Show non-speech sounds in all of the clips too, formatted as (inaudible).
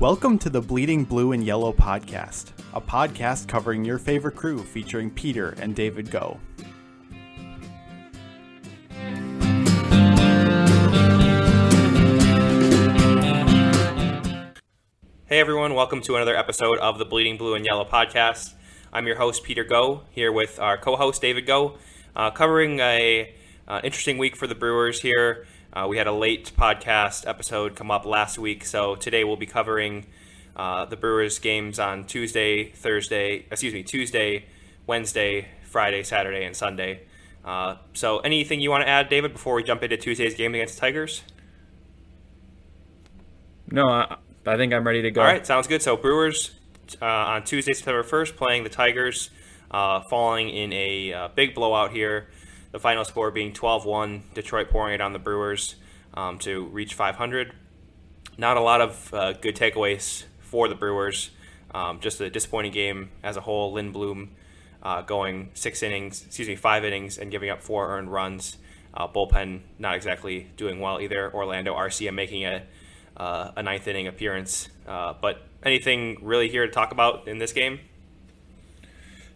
Welcome to the Bleeding Blue and Yellow podcast, a podcast covering your favorite crew featuring Peter and David Go. Hey everyone, welcome to another episode of the Bleeding Blue and Yellow podcast. I'm your host Peter Go here with our co-host David Go, uh, covering a uh, interesting week for the Brewers here. Uh, we had a late podcast episode come up last week, so today we'll be covering uh, the Brewers games on Tuesday, Thursday, excuse me, Tuesday, Wednesday, Friday, Saturday, and Sunday. Uh, so, anything you want to add, David, before we jump into Tuesday's game against the Tigers? No, I, I think I'm ready to go. All right, sounds good. So, Brewers uh, on Tuesday, September 1st, playing the Tigers, uh, falling in a uh, big blowout here. The final score being 12 1, Detroit pouring it on the Brewers um, to reach 500. Not a lot of uh, good takeaways for the Brewers. Um, just a disappointing game as a whole. Lindblom uh, going six innings, excuse me, five innings, and giving up four earned runs. Uh, bullpen not exactly doing well either. Orlando Arcia making a uh, a ninth inning appearance. Uh, but anything really here to talk about in this game?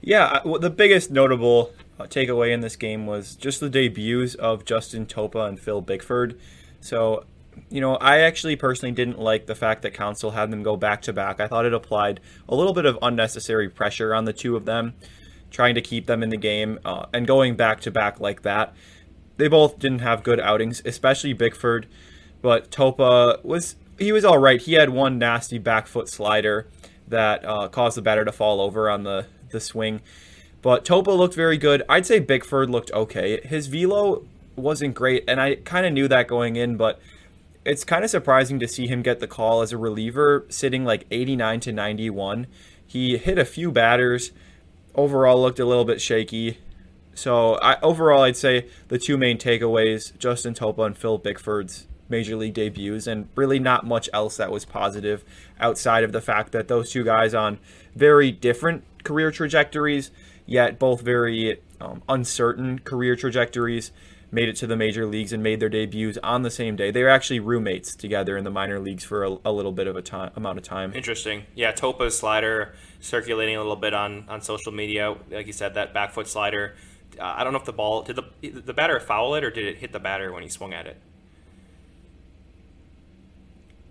Yeah, the biggest notable takeaway in this game was just the debuts of Justin Topa and Phil Bickford. So, you know, I actually personally didn't like the fact that Counsell had them go back to back. I thought it applied a little bit of unnecessary pressure on the two of them, trying to keep them in the game uh, and going back to back like that. They both didn't have good outings, especially Bickford, but Topa was he was all right. He had one nasty back foot slider that uh, caused the batter to fall over on the the swing. But Topa looked very good. I'd say Bickford looked okay. His velo wasn't great, and I kind of knew that going in, but it's kind of surprising to see him get the call as a reliever, sitting like 89 to 91. He hit a few batters. Overall, looked a little bit shaky. So I, overall, I'd say the two main takeaways: Justin Topa and Phil Bickford's major league debuts, and really not much else that was positive outside of the fact that those two guys on very different career trajectories, yet both very um, uncertain career trajectories, made it to the major leagues and made their debuts on the same day. They were actually roommates together in the minor leagues for a, a little bit of a time amount of time. Interesting. Yeah, Topa's slider circulating a little bit on, on social media. Like you said, that back foot slider. Uh, I don't know if the ball did the the batter foul it or did it hit the batter when he swung at it.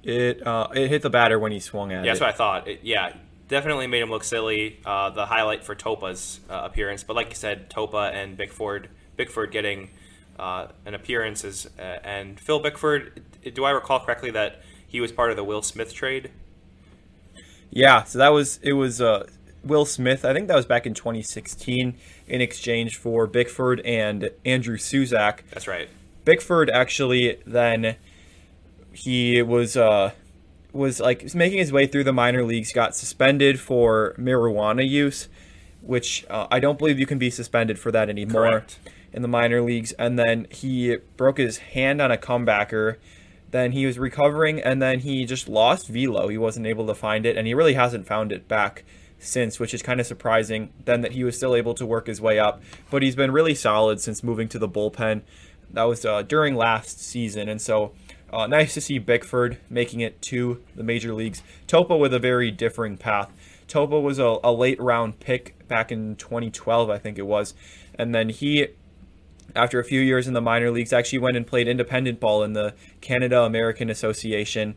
It uh, it hit the batter when he swung at yeah, it. that's what I thought. It, yeah, definitely made him look silly. Uh, the highlight for Topa's uh, appearance, but like you said, Topa and Bickford, Bickford getting uh, an appearance is, uh, and Phil Bickford. Do I recall correctly that he was part of the Will Smith trade? Yeah, so that was it was uh, Will Smith. I think that was back in 2016 in exchange for Bickford and Andrew Susac. That's right. Bickford actually then he was uh, was like making his way through the minor leagues, got suspended for marijuana use, which uh, I don't believe you can be suspended for that anymore Correct. in the minor leagues. And then he broke his hand on a comebacker. Then he was recovering, and then he just lost velo. He wasn't able to find it, and he really hasn't found it back since, which is kind of surprising. Then that he was still able to work his way up, but he's been really solid since moving to the bullpen. That was uh, during last season, and so uh, nice to see Bickford making it to the major leagues. Topa with a very differing path. Topa was a, a late round pick back in 2012, I think it was, and then he after a few years in the minor leagues, actually went and played independent ball in the Canada American Association,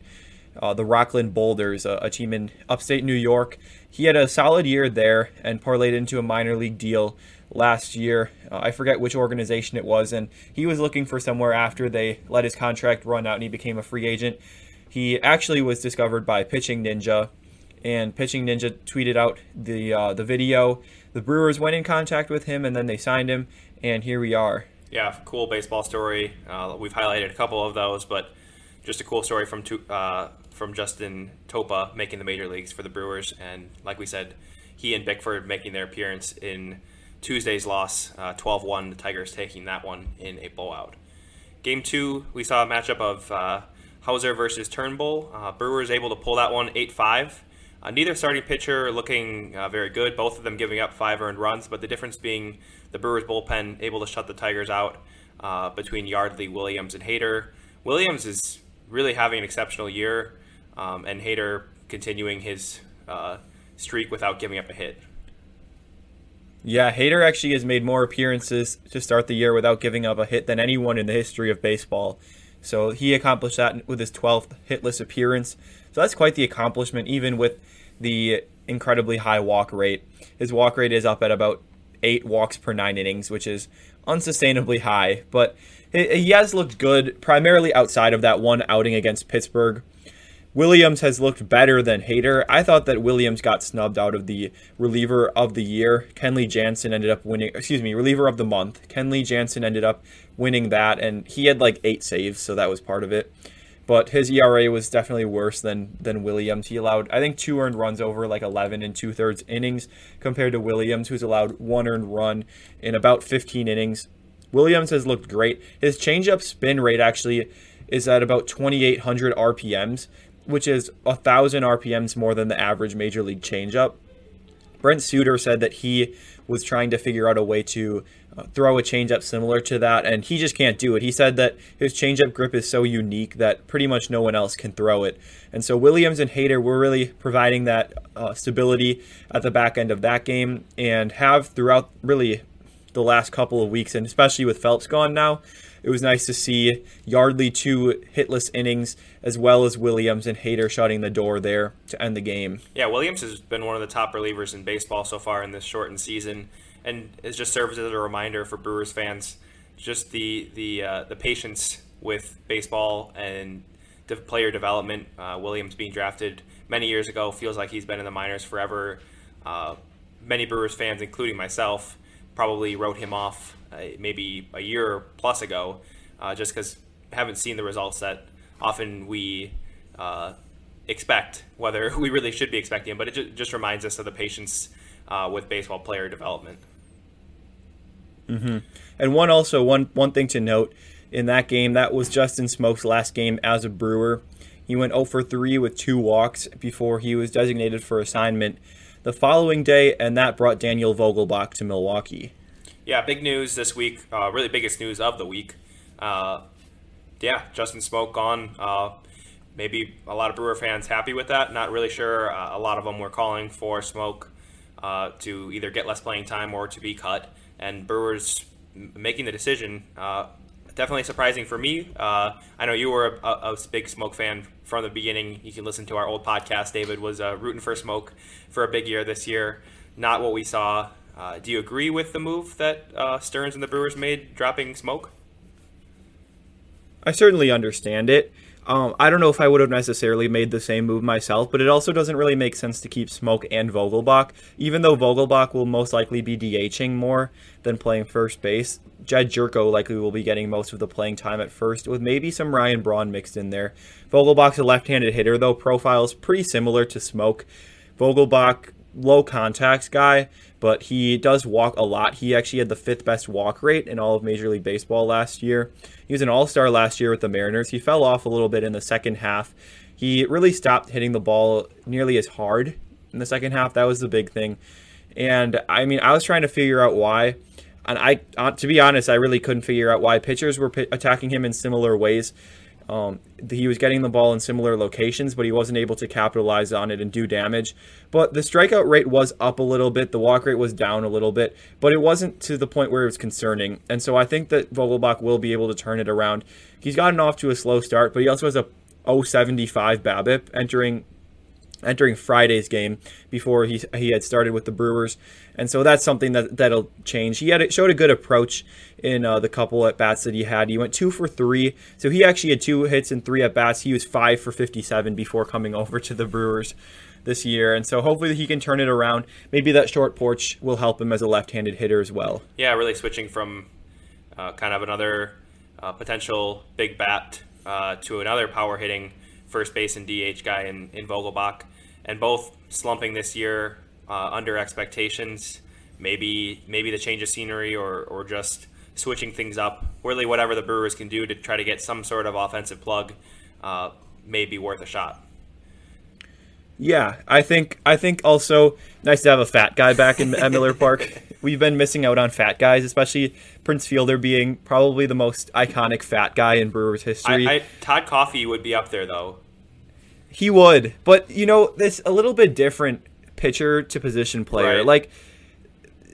uh, the Rockland Boulders, a, a, team in upstate New York. He had a solid year there and parlayed into a minor league deal last year. Uh, I forget which organization it was, and he was looking for somewhere after they let his contract run out and he became a free agent. He actually was discovered by Pitching Ninja, and Pitching Ninja tweeted out the uh, the video. The Brewers went in contact with him, and then they signed him, and here we are. Yeah, cool baseball story. Uh, we've highlighted a couple of those, but just a cool story from uh, from Justin Topa making the major leagues for the Brewers, and like we said, he and Bickford making their appearance in Tuesday's loss, uh, 12 1, the Tigers taking that one in a blowout. Game two, we saw a matchup of uh, Houser versus Turnbull. Uh, Brewers able to pull that one 8 5. Uh, neither starting pitcher looking uh, very good, both of them giving up five earned runs, but the difference being the Brewers bullpen able to shut the Tigers out uh, between Yardley, Williams, and Hader. Williams is really having an exceptional year, um, and Hader continuing his uh, streak without giving up a hit. Yeah, Hader actually has made more appearances to start the year without giving up a hit than anyone in the history of baseball. So he accomplished that with his 12th hitless appearance. So that's quite the accomplishment, even with the incredibly high walk rate. His walk rate is up at about eight walks per nine innings, which is unsustainably high. But he has looked good, primarily outside of that one outing against Pittsburgh. Williams has looked better than Hader. I thought that Williams got snubbed out of the reliever of the year. Kenley Jansen ended up winning, excuse me, reliever of the month. Kenley Jansen ended up winning that, and he had like eight saves, so that was part of it. But his ERA was definitely worse than than Williams. He allowed, I think, two earned runs over like 11 and two thirds innings, compared to Williams, who's allowed one earned run in about 15 innings. Williams has looked great. His changeup spin rate actually is at about 2,800 RPMs, which is a thousand RPMs more than the average major league changeup. Brent Suter said that he was trying to figure out a way to uh, throw a changeup similar to that, and he just can't do it. He said that his changeup grip is so unique that pretty much no one else can throw it. And so Williams and Hader were really providing that uh, stability at the back end of that game, and have throughout really the last couple of weeks, and especially with Phelps gone now it was nice to see Yardley two hitless innings as well as Williams and Hader shutting the door there to end the game. Yeah, Williams has been one of the top relievers in baseball so far in this shortened season, and it just serves as a reminder for Brewers fans just the the uh, the patience with baseball and player development. Uh, Williams being drafted many years ago feels like he's been in the minors forever. Uh, many Brewers fans, including myself, probably wrote him off maybe a year plus ago, uh, just because haven't seen the results that often we uh, expect, whether (laughs) we really should be expecting. But it ju- just reminds us of the patience uh, with baseball player development. Mm-hmm. And one also one one thing to note in that game that was Justin Smoak's last game as a Brewer. He went 0 for 3 with two walks before he was designated for assignment the following day, and that brought Daniel Vogelbach to Milwaukee. Yeah, big news this week. Uh, really biggest news of the week. Uh, yeah, Justin Smoak gone. Uh, maybe a lot of Brewer fans happy with that. Not really sure. Uh, a lot of them were calling for Smoak uh, to either get less playing time or to be cut. And Brewers making the decision. Uh, definitely surprising for me. I know you were a, a, a, big Smoak fan from the beginning. You can listen to our old podcast. David was rooting for Smoak for a big year this year. Not what we saw uh, do you agree with the move that uh, Stearns and the Brewers made, dropping Smoak? I certainly understand it. Um, I don't know if I would have necessarily made the same move myself, but it also doesn't really make sense to keep Smoak and Vogelbach. Even though Vogelbach will most likely be DHing more than playing first base, Jedd Gyorko likely will be getting most of the playing time at first, with maybe some Ryan Braun mixed in there. Vogelbach's a left-handed hitter, though profiles pretty similar to Smoak. Vogelbach, low contact guy, but he does walk a lot. He actually had the fifth best walk rate in all of Major League Baseball last year. He was an all star last year with the Mariners. He fell off a little bit in the second half. He really stopped hitting the ball nearly as hard in the second half. That was the big thing. And I mean, I was trying to figure out why. And I, uh, to be honest, I really couldn't figure out why pitchers were p- attacking him in similar ways. Um, he was getting the ball in similar locations, but he wasn't able to capitalize on it and do damage. But the strikeout rate was up a little bit. The walk rate was down a little bit, but it wasn't to the point where it was concerning. And so I think that Vogelbach will be able to turn it around. He's gotten off to a slow start, but he also has a 075 BABIP entering entering Friday's game before he he had started with the Brewers, and so that's something that that'll change. He had showed a good approach in uh, the couple at bats that he had. He went two for three, so he actually had two hits and three at bats. He was five for 57 before coming (laughs) over to the Brewers this year, and so hopefully he can turn it around. Maybe that short porch will help him as a left-handed hitter as well. Yeah, really switching from uh, kind of another uh, potential big bat uh, to another power hitting first base and DH guy in, in Vogelbach and both slumping this year uh, under expectations. Maybe maybe the change of scenery or, or just switching things up. Really, whatever the Brewers can do to try to get some sort of offensive plug uh, may be worth a shot. Yeah, I think I think also nice to have a fat guy back in at Miller Park. (laughs) We've been missing out on fat guys, especially Prince Fielder being probably the most iconic fat guy in Brewers history. I, I, Todd Coffey would be up there though. He would, but you know, this a little bit different pitcher to position player. Right. Like,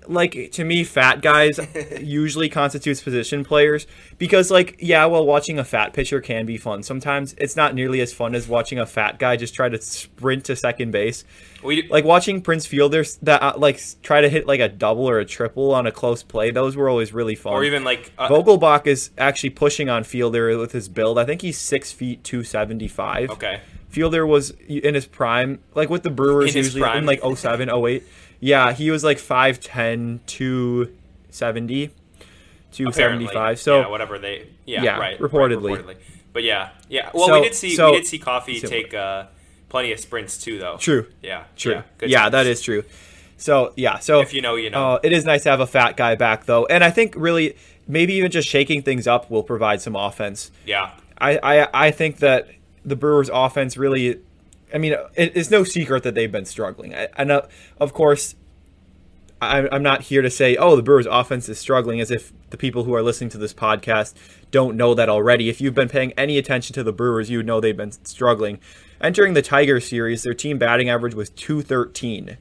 like to me, fat guys (laughs) usually constitutes position players because, like, yeah, well, watching a fat pitcher can be fun. Sometimes it's not nearly as fun as watching a fat guy just try to sprint to second base. We Like watching Prince Fielders that uh, like try to hit like a double or a triple on a close play. Those were always really fun. or even like uh, Vogelbach is actually pushing on Fielder with his build. I think he's six feet two seventy five. okay. Fielder was in his prime, like with the Brewers In usually in like 07, 08. Yeah, he was like 5'10", 270, 275. Apparently. So yeah, whatever they yeah, Yeah, right reportedly. right, But yeah, yeah. Well, So- we did see so- we did see Coffey so- take uh, plenty of sprints too, though. true, Yeah. true. Yeah, Yeah, that times. true. So yeah, so If you know, you know. Uh, it is nice to have a fat guy back though, and I think really maybe even just shaking things up will provide some offense. yeah. I, I I think that the Brewers' offense really, I mean, it, it's no secret that they've been struggling. I, I know, of course, I'm, I'm not here to say, oh, the Brewers' offense is struggling, as if the people who are listening to this podcast don't know that already. If you've been paying any attention to the Brewers, you would know they've been struggling. Entering the Tiger series, their team batting average was 213,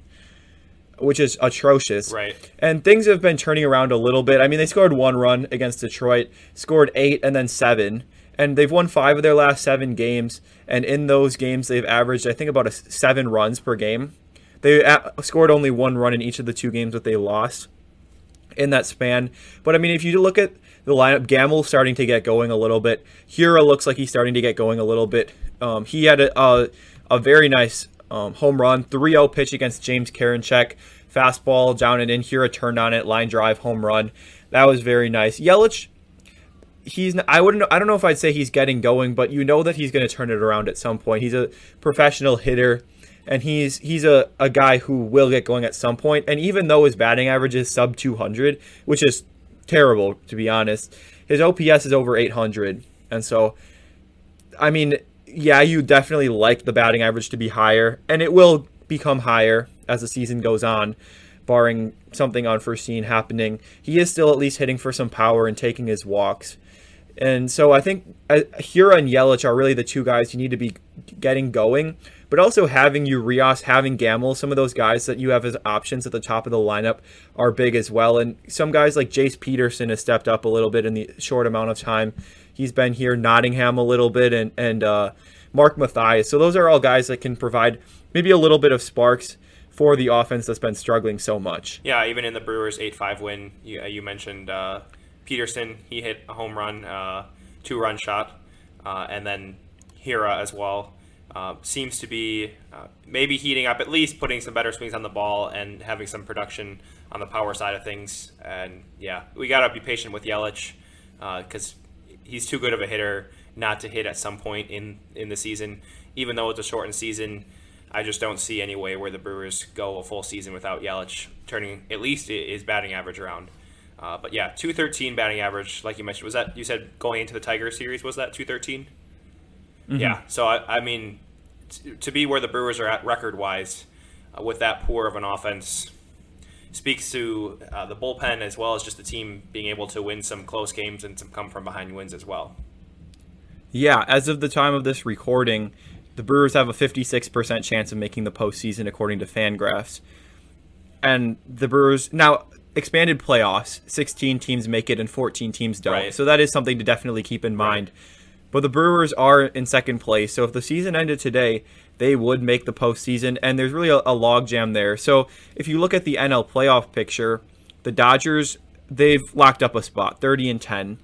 which is atrocious. Right. And things have been turning around a little bit. I mean, they scored one run against Detroit, scored eight, and then seven. And they've won five of their last seven games. And in those games, they've averaged, I think, about a seven runs per game. They scored only one run in each of the two games that they lost in that span. But I mean, if you look at the lineup, Gamel's starting to get going a little bit. Hiura looks like he's starting to get going a little bit. Um, he had a, a, a very nice um, home run, 3 0 pitch against James Karinchak. Fastball down and in. Hiura turned on it, line drive, home run. That was very nice. Yelich, he's I wouldn't I don't know if I'd say he's getting going, but you know that he's going to turn it around at some point. He's a professional hitter and he's he's a, a guy who will get going at some point. And even though his batting average is sub 200, which is terrible to be honest, his OPS is over 800. And so I mean, yeah, you definitely like the batting average to be higher, and it will become higher as the season goes on, barring something unforeseen happening. He is still at least hitting for some power and taking his walks. And so I think uh, Hiura and Yelich are really the two guys you need to be getting going. But also having Urias, having Gamel, some of those guys that you have as options at the top of the lineup are big as well. And some guys like Jace Peterson has stepped up a little bit in the short amount of time he's been here. Nottingham a little bit, and and uh, Mark Mathias. So those are all guys that can provide maybe a little bit of sparks for the offense that's been struggling so much. Yeah, even in the Brewers' 8-5 win, you, you mentioned uh, Peterson. He hit a home run, uh, two-run shot, uh, and then Hiura as well. Uh, seems to be uh, maybe heating up, at least putting some better swings on the ball and having some production on the power side of things. And yeah, we got to be patient with Yelich because he's too good of a hitter not to hit at some point in, in the season. Even though it's a shortened season, I just don't see any way where the Brewers go a full season without Yelich turning at least his batting average around. Uh, but yeah, 213 batting average, like you mentioned. Was that, you said going into the Tiger series, was that 213? Yeah, so I, I mean, t- to be where the Brewers are at record wise uh, with that poor of an offense speaks to uh, the bullpen as well as just the team being able to win some close games and some come from behind wins as well. Yeah, as of the time of this recording, the Brewers have a 56% chance of making the postseason according to Fangraphs. And the Brewers now expanded playoffs, 16 teams make it and 14 teams don't. Right. So that is something to definitely keep in mind. But the Brewers are in second place. So if the season ended today, they would make the postseason. And there's really a, a logjam there. So if you look at the NL playoff picture, the Dodgers, they've locked up a spot, 30 and 10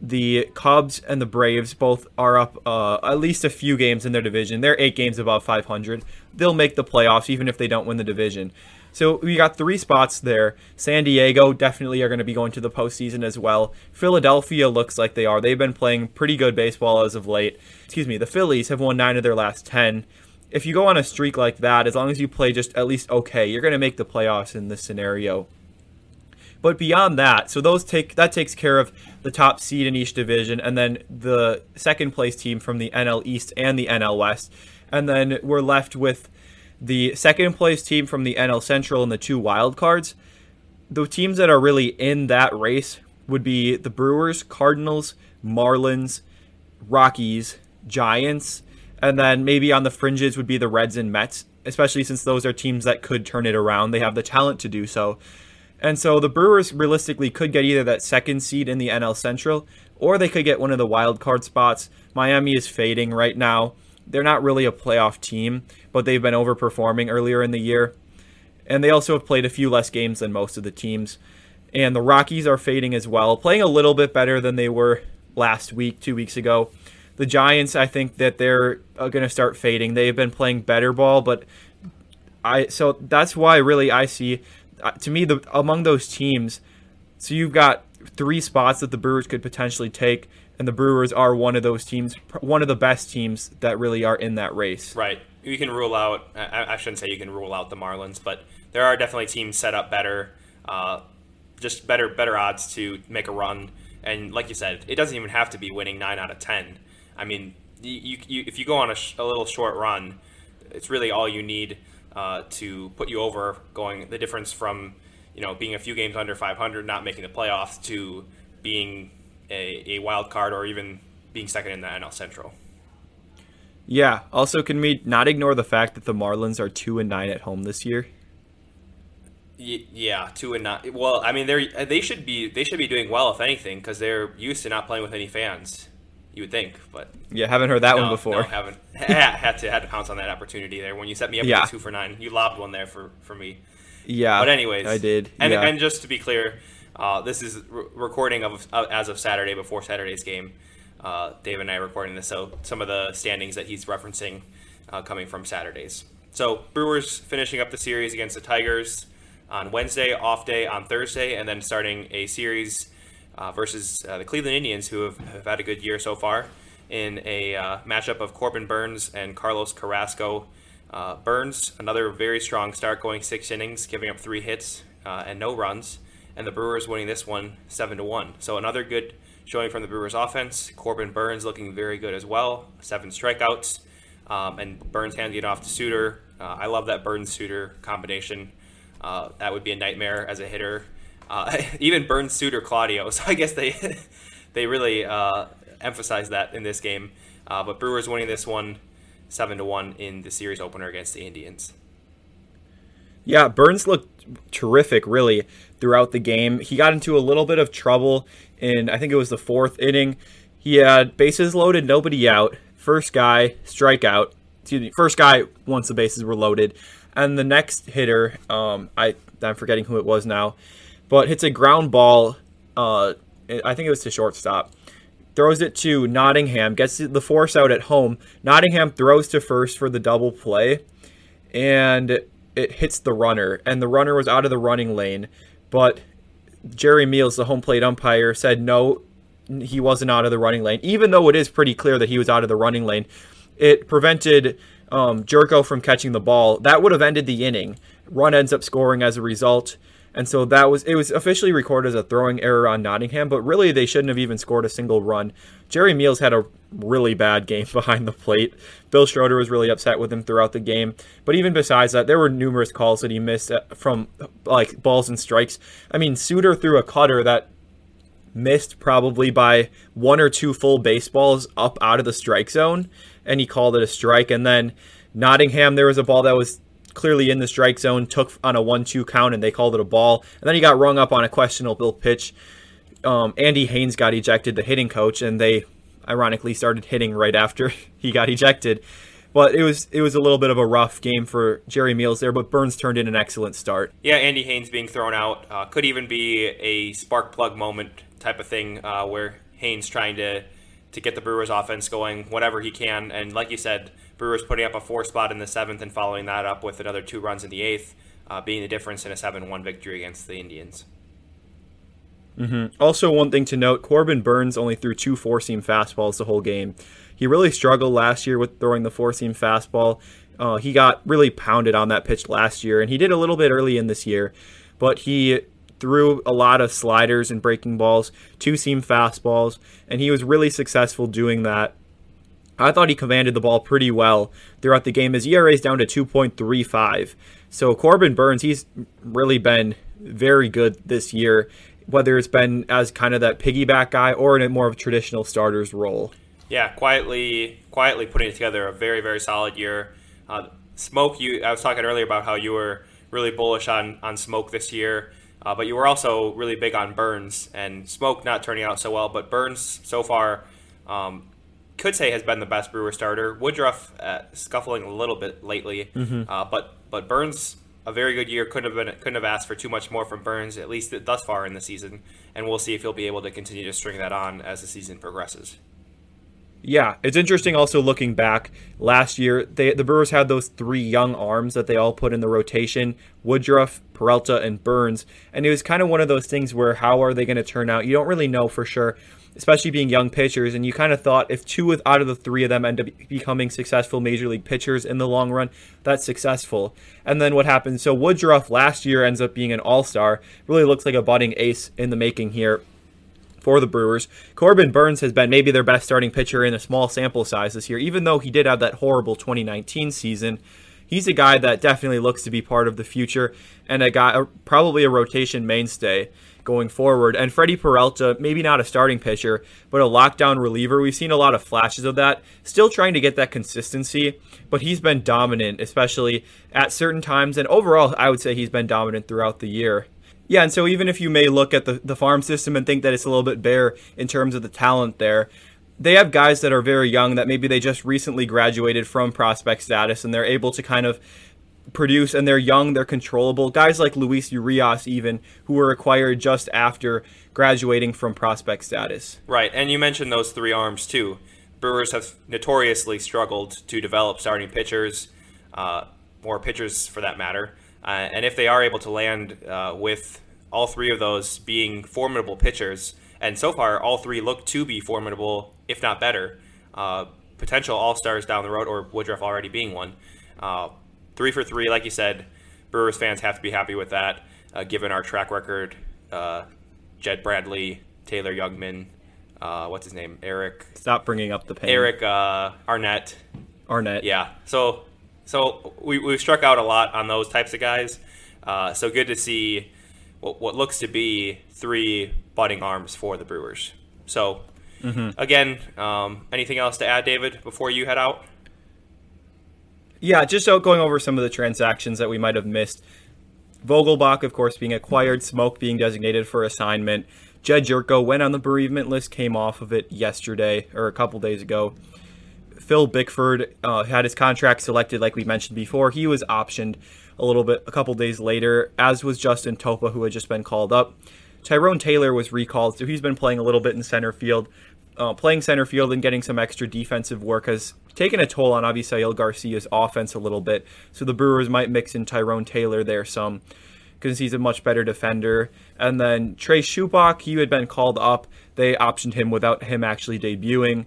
the Cubs and the Braves both are up uh, at least a few games in their division. They're eight games above 500. They'll make the playoffs even if they don't win the division. So we got three spots there. San Diego definitely are going to be going to the postseason as well. Philadelphia looks like they are. They've been playing pretty good baseball as of late. Excuse me. The Phillies have won nine of their last ten. If you go on a streak like that, as long as you play just at least okay, you're going to make the playoffs in this scenario. But beyond that, so those take that takes care of the top seed in each division, and then the second place team from the NL East and the NL West, and then we're left with the second place team from the NL Central and the two wild cards. The teams that are really in that race would be the Brewers, Cardinals, Marlins, Rockies, Giants, And then maybe on the fringes would be the Reds and Mets, especially since those are teams that could turn it around. They have the talent to do so. And so the Brewers realistically could get either that second seed in the NL Central or they could get one of the wild card spots. Miami is fading right now. They're not really a playoff team, but they've been overperforming earlier in the year. And they also have played a few less games than most of the teams. And the Rockies are fading as well, playing a little bit better than they were last week, two weeks ago. The Giants, I think that they're uh, going to start fading. They've been playing better ball, but I so that's why really I see uh, to me the among those teams. So you've got three spots that the Brewers could potentially take, and the Brewers are one of those teams, one of the best teams that really are in that race. Right. You can rule out. I, I shouldn't say you can rule out the Marlins, but there are definitely teams set up better, uh, just better better odds to make a run. And like you said, it doesn't even have to be winning nine out of ten. I mean, you, you if you go on a, sh- a, little short run, it's really all you need uh, to put you over. Going the difference from you know being a few games under 500, not making the playoffs, to being a, a wild card or even being second in the NL Central. Yeah. Also, can we not ignore the fact that the Marlins are two and nine at home this year? yeah, two and nine. Well, I mean, they're they should be they should be doing well if anything because they're used to not playing with any fans. You would think, but yeah, haven't heard that no, one before. No, haven't. (laughs) had to had to pounce on that opportunity there when you set me up yeah. with two for nine. You lobbed one there for for me. Yeah, but anyways, I did. And yeah. and just to be clear, uh, this is re- recording of uh, as of Saturday before Saturday's game. Uh, Dave and I are recording this, so some of the standings that he's referencing uh, coming from Saturdays. So Brewers finishing up the series against the Tigers on Wednesday, off day on Thursday, and then starting a series uh, versus uh, the Cleveland Indians, who have, have, had a good year so far, in a uh, matchup of Corbin Burnes and Carlos Carrasco. Uh, Burnes, another very strong start, going six innings, giving up three hits and no runs, and the Brewers winning this one seven to one. So another good showing from the Brewers offense. Corbin Burnes looking very good as well, seven strikeouts, um, and Burnes handing it off to Suter. Uh, I love that Burnes Suter combination. that would be a nightmare as a hitter uh, (laughs) even Burnes Suter Claudio. (laughs) So I guess they (laughs) they really uh, emphasize that in this game. Uh, but Brewers winning this one seven to one in the series opener against the Indians. Yeah, Burnes looked terrific really throughout the game. He got into a little bit of trouble in I think it was the fourth inning. He had bases loaded, nobody out. First guy strikeout. Excuse me, first guy once the bases were loaded, and the next hitter, um, I I'm forgetting who it was now but hits a ground ball. Uh, I think it was to shortstop. Throws it to Nottingham, gets the force out at home. Nottingham throws to first for the double play, and it hits the runner. And the runner was out of the running lane, but Jerry Meals, the home plate umpire, said no, he wasn't out of the running lane, even though it is pretty clear that he was out of the running lane. It prevented um, Gyorko from catching the ball. That would have ended the inning. Run ends up scoring as a result. And so that was it was officially recorded as a throwing error on Nottingham, but really they shouldn't have even scored a single run. Jerry Meals had a really bad game (laughs) behind the plate. Bill Schroeder was really upset with him throughout the game. But even besides that, there were numerous calls that he missed uh, from like balls and strikes. I mean, Suter threw a cutter that missed probably by one or two full baseballs up out of the strike zone, and he called it a strike. And then Nottingham, there was a ball that was clearly in the strike zone, took on a 1 2 count, and they called it a ball. And then he got rung up on a questionable pitch. Um, Andy Haines got ejected, the hitting coach, and they ironically started hitting right after (laughs) he got ejected. But it was it was a little bit of a rough game for Jerry Meals there, but Burnes turned in an excellent start. Yeah, Andy Haines being thrown out uh, could even be a spark plug moment type of thing uh, where Haines trying to to get the Brewers offense going, whatever he can. And like you said, Brewers putting up a four spot in the seventh and following that up with another two runs in the eighth, uh, being the difference in a 7 1 victory against the Indians. Mm-hmm. Also, one thing to note Corbin Burnes only threw two four seam fastballs the whole game. He really struggled last year with throwing the four seam fastball. Uh, he got really pounded on that pitch last year, and he did a little bit early in this year, but he threw a lot of sliders and breaking balls, two seam fastballs, and he was really successful doing that I thought he commanded the ball pretty well throughout the game. His ERA is down to 2.35. So Corbin Burnes, he's really been very good this year, whether it's been as kind of that piggyback guy or in a more of a traditional starter's role. Yeah, quietly, quietly putting together a very, very solid year. Uh, Smoak, you, I was talking earlier about how you were really bullish on on Smoak this year, uh, but you were also really big on Burnes and Smoak not turning out so well. But Burnes so far, um, could say has been the best Brewer starter. Woodruff uh, scuffling a little bit lately, mm-hmm. uh, but but Burnes a very good year. Couldn't have been couldn't have asked for too much more from Burnes at least thus far in the season, and we'll see if he'll be able to continue to string that on as the season progresses. Yeah, it's interesting also looking back. Last year, they, the Brewers had those three young arms that they all put in the rotation Woodruff, Peralta, and Burnes. And it was kind of one of those things where how are they going to turn out? You don't really know for sure, especially being young pitchers. And you kind of thought if two out of the three of them end up becoming successful major league pitchers in the long run, that's successful. And then what happens? So Woodruff last year ends up being an all star. Really looks like a budding ace in the making here for the Brewers. Corbin Burnes has been maybe their best starting pitcher in a small sample size this year, even though he did have that horrible 2019 season. He's a guy that definitely looks to be part of the future and a guy, probably a rotation mainstay going forward. And Freddie Peralta, maybe not a starting pitcher, but a lockdown reliever. We've seen a lot of flashes of that. Still trying to get that consistency, but he's been dominant, especially at certain times. And overall, I would say he's been dominant throughout the year. Yeah, and so even if you may look at the, the farm system and think that it's a little bit bare in terms of the talent there, they have guys that are very young that maybe they just recently graduated from prospect status and they're able to kind of produce and they're young, they're controllable. Guys like Luis Urias, even, who were acquired just after graduating from prospect status. Right, and you mentioned those three arms too. Brewers have notoriously struggled to develop starting pitchers, uh, pitchers for that matter. Uh, and if they are able to land uh, with all three of those being formidable pitchers, and so far all three look to be formidable, if not better, uh, potential all stars down the road, or Woodruff already being one. Uh, three for three, like you said, Brewers fans have to be happy with that, uh, given our track record. Uh, Jed Bradley, Taylor Jungmann, what's his name? Eric. Stop bringing up the pain. Eric Arnett. Arnett. Yeah. So so we, we've struck out a lot on those types of guys. Uh, so good to see what, what looks to be three budding arms for the Brewers. So mm-hmm. again, um, anything else to add, David, before you head out? Yeah, just going over some of the transactions that we might have missed. Vogelbach, of course, being acquired, Smoak being designated for assignment. Jedd Gyorko went on the bereavement list, came off of it yesterday or a couple days ago. Phil Bickford uh, had his contract selected, like we mentioned before. He was optioned a little bit a couple days later, as was Justin Topa, who had just been called up. Tyrone Taylor was recalled, so he's been playing a little bit in center field. Uh, playing center field and getting some extra defensive work has taken a toll on Avisail Garcia's offense a little bit. So the Brewers might mix in Tyrone Taylor there some because he's a much better defender. And then Trey Supak, he had been called up. They optioned him without him actually debuting.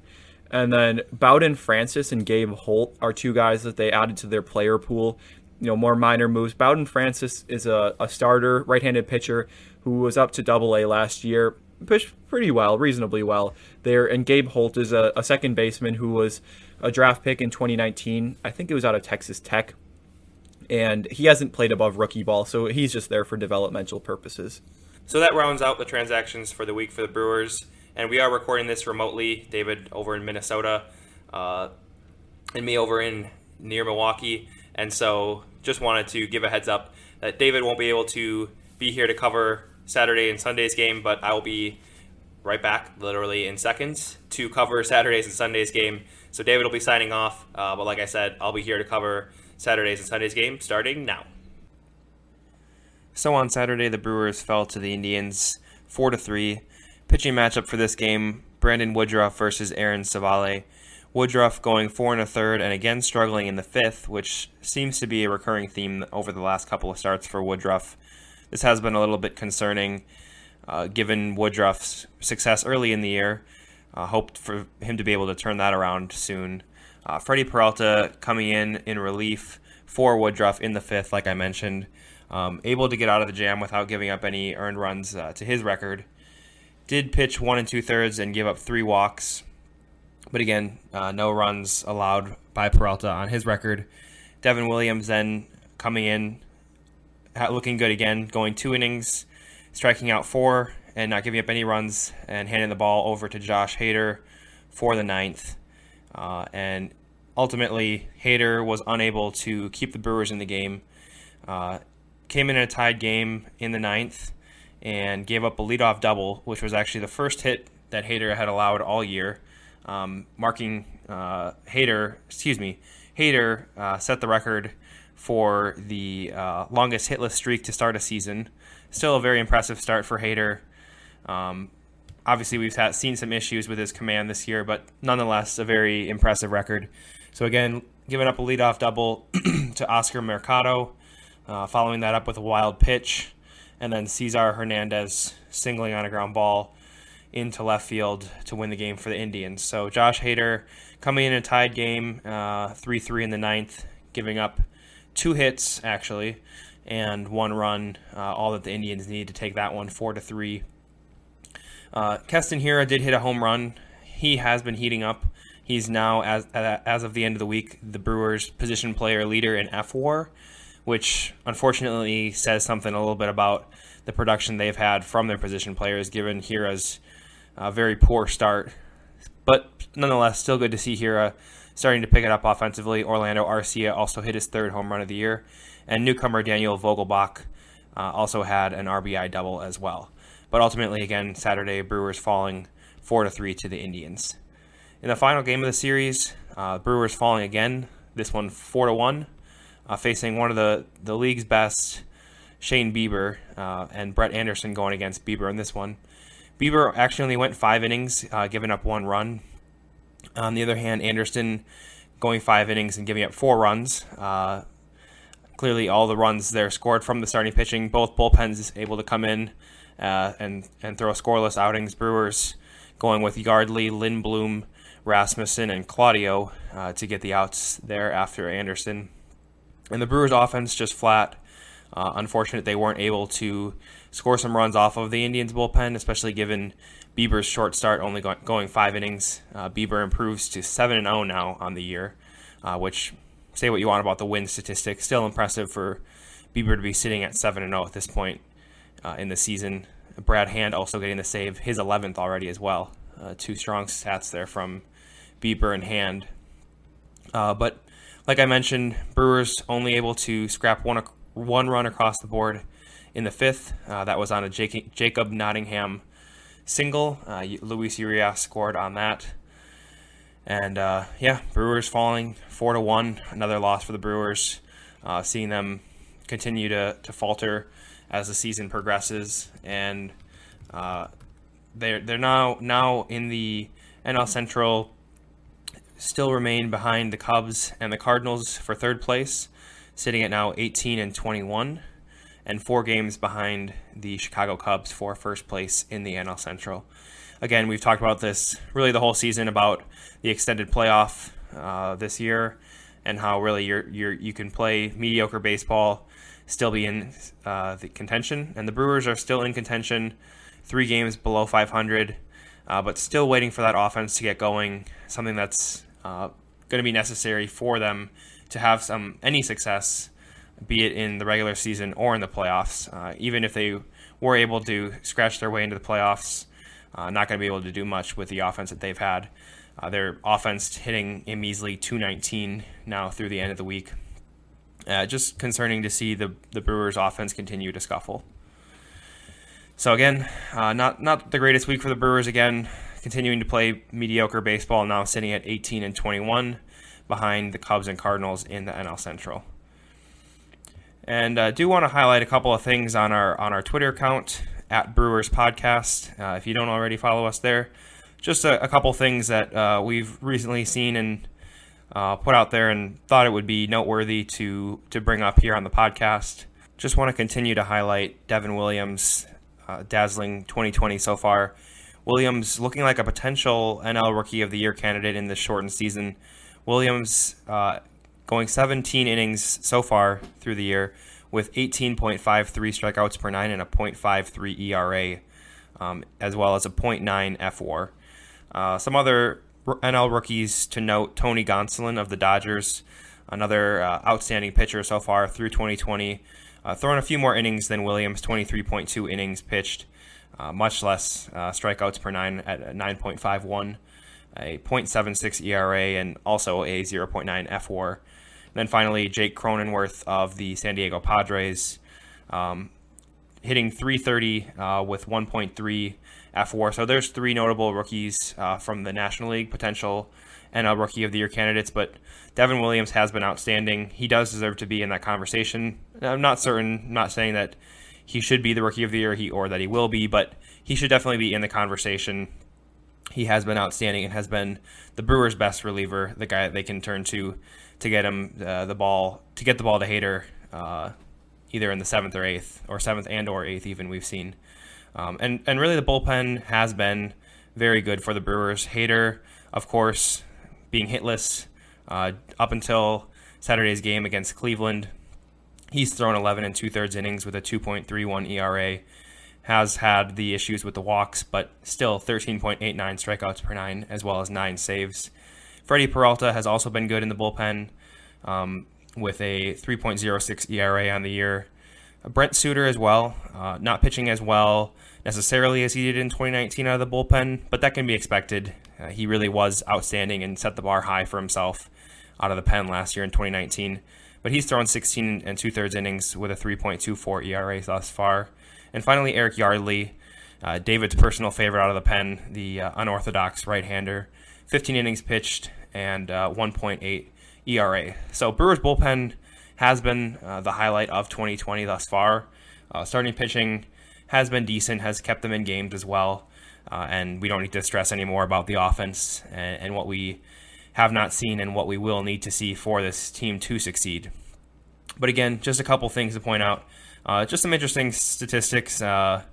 And then Bowden Francis and Gabe Holt are two guys that they added to their player pool. You know, more minor moves. Bowden Francis is a, a starter, right handed pitcher who was up to double A last year. Pitched pretty well, reasonably well there. And Gabe Holt is a, a second baseman who was a draft pick in 2019. I think it was out of Texas Tech. And he hasn't played above rookie ball, so he's just there for developmental purposes. So that rounds out the transactions for the week for the Brewers and we are recording this remotely. David over in Minnesota, uh, and me over in near Milwaukee, and so just wanted to give a heads up that David won't be able to be here to cover Saturday and Sunday's game, but I will be right back, literally in seconds, to cover Saturday's and Sunday's game. So David will be signing off, uh, but like I said, I'll be here to cover Saturday's and Sunday's game starting now. So on Saturday, the Brewers fell to the Indians four to three. Pitching matchup for this game Brandon Woodruff versus Aaron Civale. Woodruff going four and a third and again struggling in the fifth, which seems to be a recurring theme over the last couple of starts for Woodruff. This has been a little bit concerning uh, given Woodruff's success early in the year. Uh, hoped for him to be able to turn that around soon. Uh, Freddie Peralta coming in in relief for Woodruff in the fifth, like I mentioned, um, able to get out of the jam without giving up any earned runs uh, to his record did pitch one and two thirds and give up three walks. But again, uh, no runs allowed by Peralta on his record. Devin Williams then coming in, looking good again, going two innings, striking out four, and not giving up any runs, and handing the ball over to Josh Hader for the ninth. Uh, and ultimately, Hader was unable to keep the Brewers in the game. Uh, came in a tied game in the ninth and gave up a leadoff double, which was actually the first hit that Hader had allowed all year, um, marking uh, Hader, excuse me, Hader uh, set the record for the uh, longest hitless streak to start a season. Still a very impressive start for Hader. Um, obviously, we've had, seen some issues with his command this year, but nonetheless, a very impressive record. So again, giving up a leadoff double (clears throat) to Oscar Mercado, uh, following that up with a wild pitch, and then Cesar Hernandez singling on a ground ball into left field to win the game for the Indians. So Josh Hader coming in a tied game, uh, 3 3 in the ninth, giving up two hits, actually, and one run, uh, all that the Indians need to take that one 4 to 3. Uh, Keston Hiura did hit a home run. He has been heating up. He's now, as, as of the end of the week, the Brewers' position player leader in fWAR, which unfortunately says something a little bit about the production they've had from their position players, given Hiura's a very poor start, but nonetheless, still good to see Hiura starting to pick it up offensively. Orlando Arcia also hit his third home run of the year, and newcomer Daniel Vogelbach uh, also had an RBI double as well. But ultimately, again, Saturday Brewers falling four to three to the Indians. In the final game of the series, uh, Brewers falling again. This one four to one, uh, facing one of the the league's best, Shane Bieber, uh, and Brett Anderson going against Bieber in this one. Bieber actually only went five innings, uh, giving up one run. On the other hand, Anderson going five innings and giving up four runs. Uh, clearly, all the runs there scored from the starting pitching. Both bullpens able to come in uh, and and throw scoreless outings. Brewers going with Yardley, Lindblom, Rasmussen, and Claudio uh, to get the outs there after Anderson. And the Brewers' offense just flat. Uh, unfortunate they weren't able to score some runs off of the Indians bullpen, especially given Bieber's short start, only go- going five innings. Uh, Bieber improves to 7 and 0 now on the year, uh, which, say what you want about the win statistic, still impressive for Bieber to be sitting at 7 and 0 at this point uh, in the season. Brad Hand also getting the save, his 11th already as well. Uh, two strong stats there from Bieber and Hand. Uh, but like I mentioned, Brewers only able to scrap one one run across the board in the fifth. Uh, that was on a Jacob Nottingham single. Uh, Luis Urias scored on that. And uh, yeah, Brewers falling four to one. Another loss for the Brewers. Uh, seeing them continue to, to falter as the season progresses, and uh, they're they're now now in the NL Central. Still remain behind the Cubs and the Cardinals for third place, sitting at now 18 and 21 and four games behind the Chicago Cubs for first place in the NL Central. Again, we've talked about this really the whole season about the extended playoff uh, this year and how really you're, you're, you can play mediocre baseball, still be in uh, the contention. And the Brewers are still in contention, three games below 500, uh, but still waiting for that offense to get going, something that's uh, going to be necessary for them to have some any success be it in the regular season or in the playoffs. Uh, even if they were able to scratch their way into the playoffs, uh, not going to be able to do much with the offense that they've had. Uh, their offense hitting a measly 219 now through the end of the week. Uh, just concerning to see the, the Brewers' offense continue to scuffle. So again, uh, not not the greatest week for the Brewers. Again, continuing to play mediocre baseball, now sitting at 18 and 21, behind the Cubs and Cardinals in the NL Central. And uh, do want to highlight a couple of things on our on our Twitter account at Brewers Podcast. Uh, if you don't already follow us there, just a, a couple things that uh, we've recently seen and uh, put out there, and thought it would be noteworthy to to bring up here on the podcast. Just want to continue to highlight Devin Williams' uh, dazzling 2020 so far. Williams looking like a potential NL Rookie of the Year candidate in this shortened season. Williams uh, going 17 innings so far through the year with 18.53 strikeouts per nine and a .53 ERA, um, as well as a .9 fWAR. Uh, some other NL rookies to note: Tony Gonsolin of the Dodgers, another uh, outstanding pitcher so far through 2020, uh, throwing a few more innings than Williams, 23.2 innings pitched, much less uh, strikeouts per nine at 9.51. a .76 ERA, and also a 0.9 fWAR. And then finally, Jake Cronenworth of the San Diego Padres, um, hitting 330 uh, with 1.3 fWAR. So there's three notable rookies uh, from the National League potential and a Rookie of the Year candidates. But Devin Williams has been outstanding. He does deserve to be in that conversation. I'm not certain, not saying that he should be the Rookie of the Year he, or that he will be, but he should definitely be in the conversation. He has been outstanding and has been the Brewers' best reliever, the guy that they can turn to to get him uh, the ball, to get the ball to Hader, uh, either in the seventh or eighth, or seventh and or eighth even. We've seen, um, and and really the bullpen has been very good for the Brewers. Hader, of course, being hitless uh, up until Saturday's game against Cleveland. He's thrown 11 and two thirds innings with a 2.31 ERA. Has had the issues with the walks, but still 13.89 strikeouts per nine, as well as nine saves. Freddy Peralta has also been good in the bullpen um, with a 3.06 ERA on the year. Brent Suter as well, uh, not pitching as well necessarily as he did in 2019 out of the bullpen, but that can be expected. Uh, he really was outstanding and set the bar high for himself out of the pen last year in 2019. But he's thrown 16 and two thirds innings with a 3.24 ERA thus far. And finally, Eric Yardley, uh, David's personal favorite out of the pen, the uh, unorthodox right hander. 15 innings pitched and uh, 1.8 ERA. So Brewers bullpen has been uh, the highlight of 2020 thus far. Uh, starting pitching has been decent, has kept them in games as well. Uh, and we don't need to stress anymore about the offense and, and, what we have not seen and what we will need to see for this team to succeed. But again, just a couple things to point out. Uh, just some interesting statistics. Uh,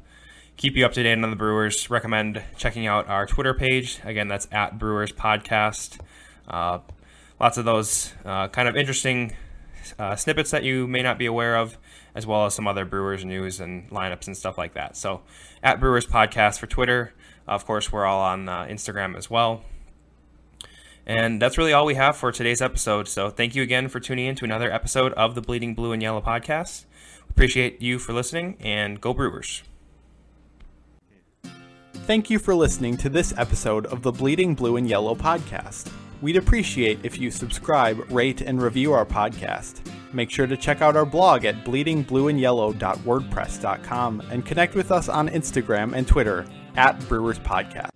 keep you up to date on the Brewers. Recommend checking out our Twitter page. Again, that's at Brewers Podcast. Uh, lots of those uh, kind of interesting uh, snippets that you may not be aware of as well as some other Brewers news and lineups and stuff like that. So, at Brewers Podcast for Twitter. Of course, we're all on uh, Instagram as well. And that's really all we have for today's episode. So, thank you again for tuning in to another episode of the Bleeding Blue and Yellow podcast. Appreciate you for listening and go Brewers. Thank you for listening to this episode of the Bleeding Blue and Yellow podcast. We'd appreciate if you subscribe, rate, and review our podcast. Make sure to check out our blog at bleedingblueandyellow.wordpress.com and connect with us on Instagram and Twitter at Brewers Podcast.